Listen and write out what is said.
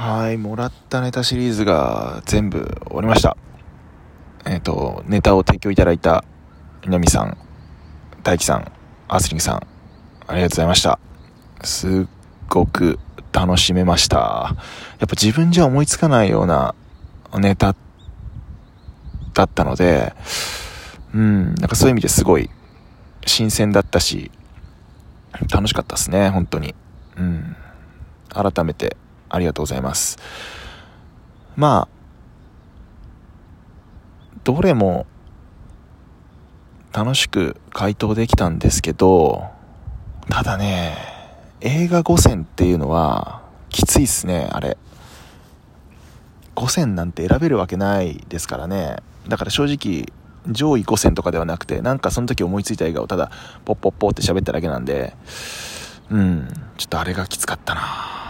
はい、もらったネタシリーズが全部終わりました。えっ、と、ネタを提供いただいた南さん、大輝さん、アスリングさん、ありがとうございました。すっごく楽しめました。やっぱ自分じゃ思いつかないようなネタだったので、うん、なんかそういう意味ですごい新鮮だったし、楽しかったですね、本当に。うん。改めてありがとうございます。まあ、どれも楽しく回答できたんですけど、ただね、映画5選っていうのはきついっすね、あれ。5選なんて選べるわけないですからね。だから正直、上位5選とかではなくて、なんかその時思いついた映画をただ、ポッポッポって喋っただけなんで、うん、ちょっとあれがきつかったな